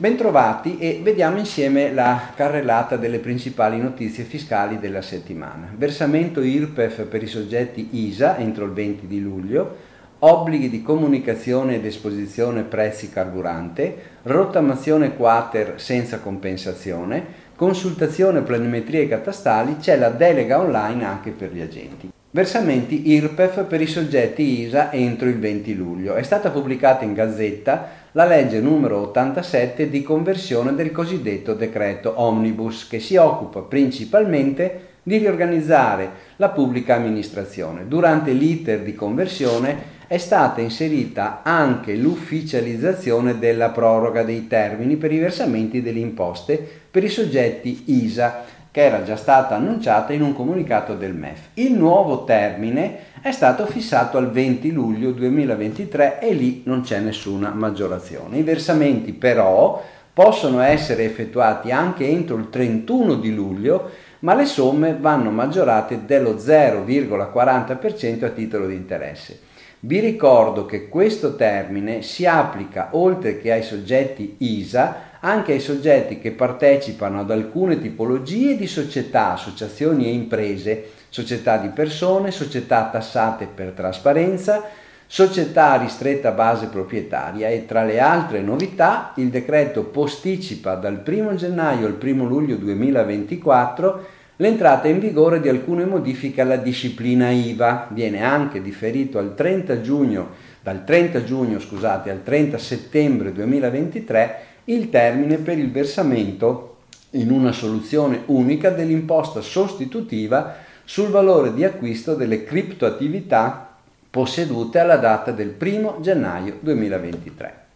Bentrovati e vediamo insieme la carrellata delle principali notizie fiscali della settimana. Versamento IRPEF per i soggetti ISA entro il 20 di luglio, obblighi di comunicazione ed esposizione prezzi carburante, rottamazione quater senza compensazione, consultazione planimetrie catastali, c'è la delega online anche per gli agenti. Versamenti IRPEF per i soggetti ISA entro il 20 luglio. È stata pubblicata in Gazzetta la legge numero 87 di conversione del cosiddetto decreto Omnibus che si occupa principalmente di riorganizzare la pubblica amministrazione. Durante l'iter di conversione è stata inserita anche l'ufficializzazione della proroga dei termini per i versamenti delle imposte per i soggetti ISA che era già stata annunciata in un comunicato del MEF. Il nuovo termine è stato fissato al 20 luglio 2023 e lì non c'è nessuna maggiorazione. I versamenti però possono essere effettuati anche entro il 31 di luglio, ma le somme vanno maggiorate dello 0,40% a titolo di interesse. Vi ricordo che questo termine si applica oltre che ai soggetti ISA anche ai soggetti che partecipano ad alcune tipologie di società, associazioni e imprese, società di persone, società tassate per trasparenza, società a ristretta base proprietaria e tra le altre novità il decreto posticipa dal 1 gennaio al 1 luglio 2024 l'entrata in vigore di alcune modifiche alla disciplina IVA. Viene anche differito al 30 giugno, dal 30 giugno scusate, al 30 settembre 2023 il termine per il versamento in una soluzione unica dell'imposta sostitutiva sul valore di acquisto delle criptoattività possedute alla data del 1 gennaio 2023.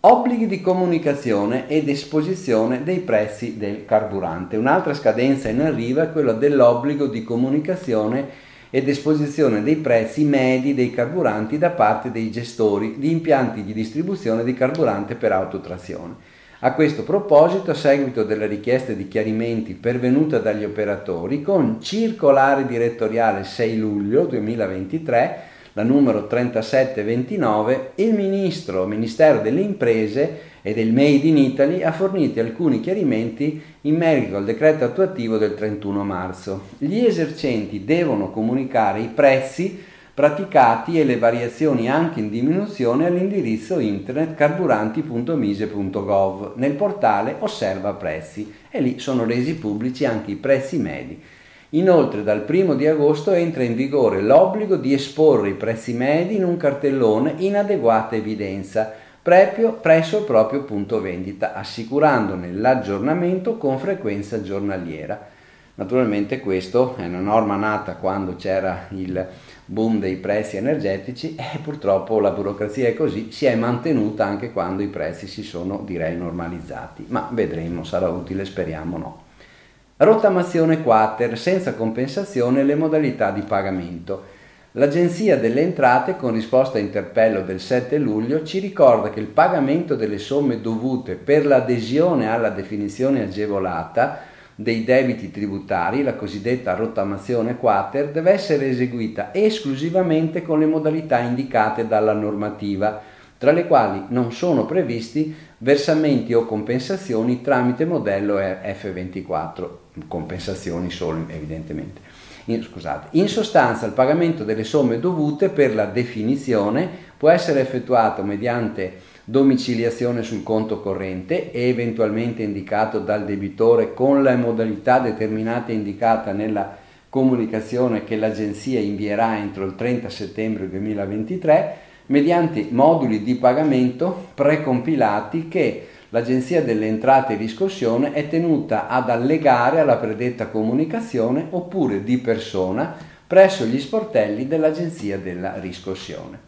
Obblighi di comunicazione ed esposizione dei prezzi del carburante. Un'altra scadenza in arrivo è quella dell'obbligo di comunicazione ed esposizione dei prezzi medi dei carburanti da parte dei gestori di impianti di distribuzione di carburante per autotrazione. A questo proposito, a seguito della richiesta di chiarimenti pervenuta dagli operatori, con circolare direttoriale 6 luglio 2023, la numero 3729, il Ministro, Ministero delle Imprese e del Made in Italy ha fornito alcuni chiarimenti in merito al decreto attuativo del 31 marzo. Gli esercenti devono comunicare i prezzi praticati e le variazioni anche in diminuzione all'indirizzo internet carburanti.mise.gov nel portale Osserva Prezzi e lì sono resi pubblici anche i prezzi medi. Inoltre dal 1 di agosto entra in vigore l'obbligo di esporre i prezzi medi in un cartellone in adeguata evidenza presso il proprio punto vendita, assicurandone l'aggiornamento con frequenza giornaliera. Naturalmente questa è una norma nata quando c'era il boom dei prezzi energetici e purtroppo la burocrazia è così, si è mantenuta anche quando i prezzi si sono direi normalizzati, ma vedremo, sarà utile, speriamo no. Rottamazione quater, senza compensazione le modalità di pagamento. L'Agenzia delle Entrate, con risposta a interpello del 7 luglio, ci ricorda che il pagamento delle somme dovute per l'adesione alla definizione agevolata dei debiti tributari, la cosiddetta rottamazione quater, deve essere eseguita esclusivamente con le modalità indicate dalla normativa, tra le quali non sono previsti versamenti o compensazioni tramite modello F24, compensazioni solo evidentemente. In, scusate, in sostanza il pagamento delle somme dovute per la definizione può essere effettuato mediante domiciliazione sul conto corrente e eventualmente indicato dal debitore con la modalità determinata indicata nella comunicazione che l'agenzia invierà entro il 30 settembre 2023 mediante moduli di pagamento precompilati che l'Agenzia delle Entrate e Riscossione è tenuta ad allegare alla predetta comunicazione oppure di persona presso gli sportelli dell'Agenzia della Riscossione.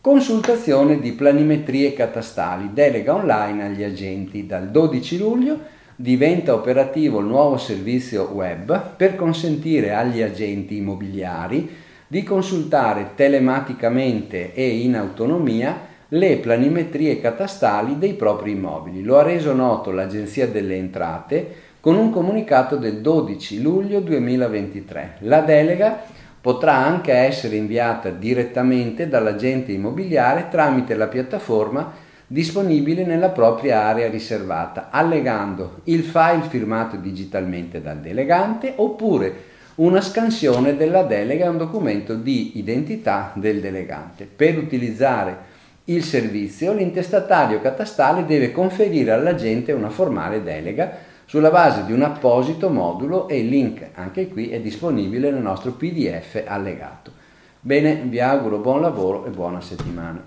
Consultazione di planimetrie catastali, delega online agli agenti. Dal 12 luglio diventa operativo il nuovo servizio web per consentire agli agenti immobiliari di consultare telematicamente e in autonomia le planimetrie catastali dei propri immobili. Lo ha reso noto l'Agenzia delle Entrate con un comunicato del 12 luglio 2023. La delega potrà anche essere inviata direttamente dall'agente immobiliare tramite la piattaforma disponibile nella propria area riservata, allegando il file firmato digitalmente dal delegante oppure una scansione della delega è un documento di identità del delegante. Per utilizzare il servizio, l'intestatario catastale deve conferire all'agente una formale delega sulla base di un apposito modulo e il link anche qui è disponibile nel nostro PDF allegato. Bene, vi auguro buon lavoro e buona settimana.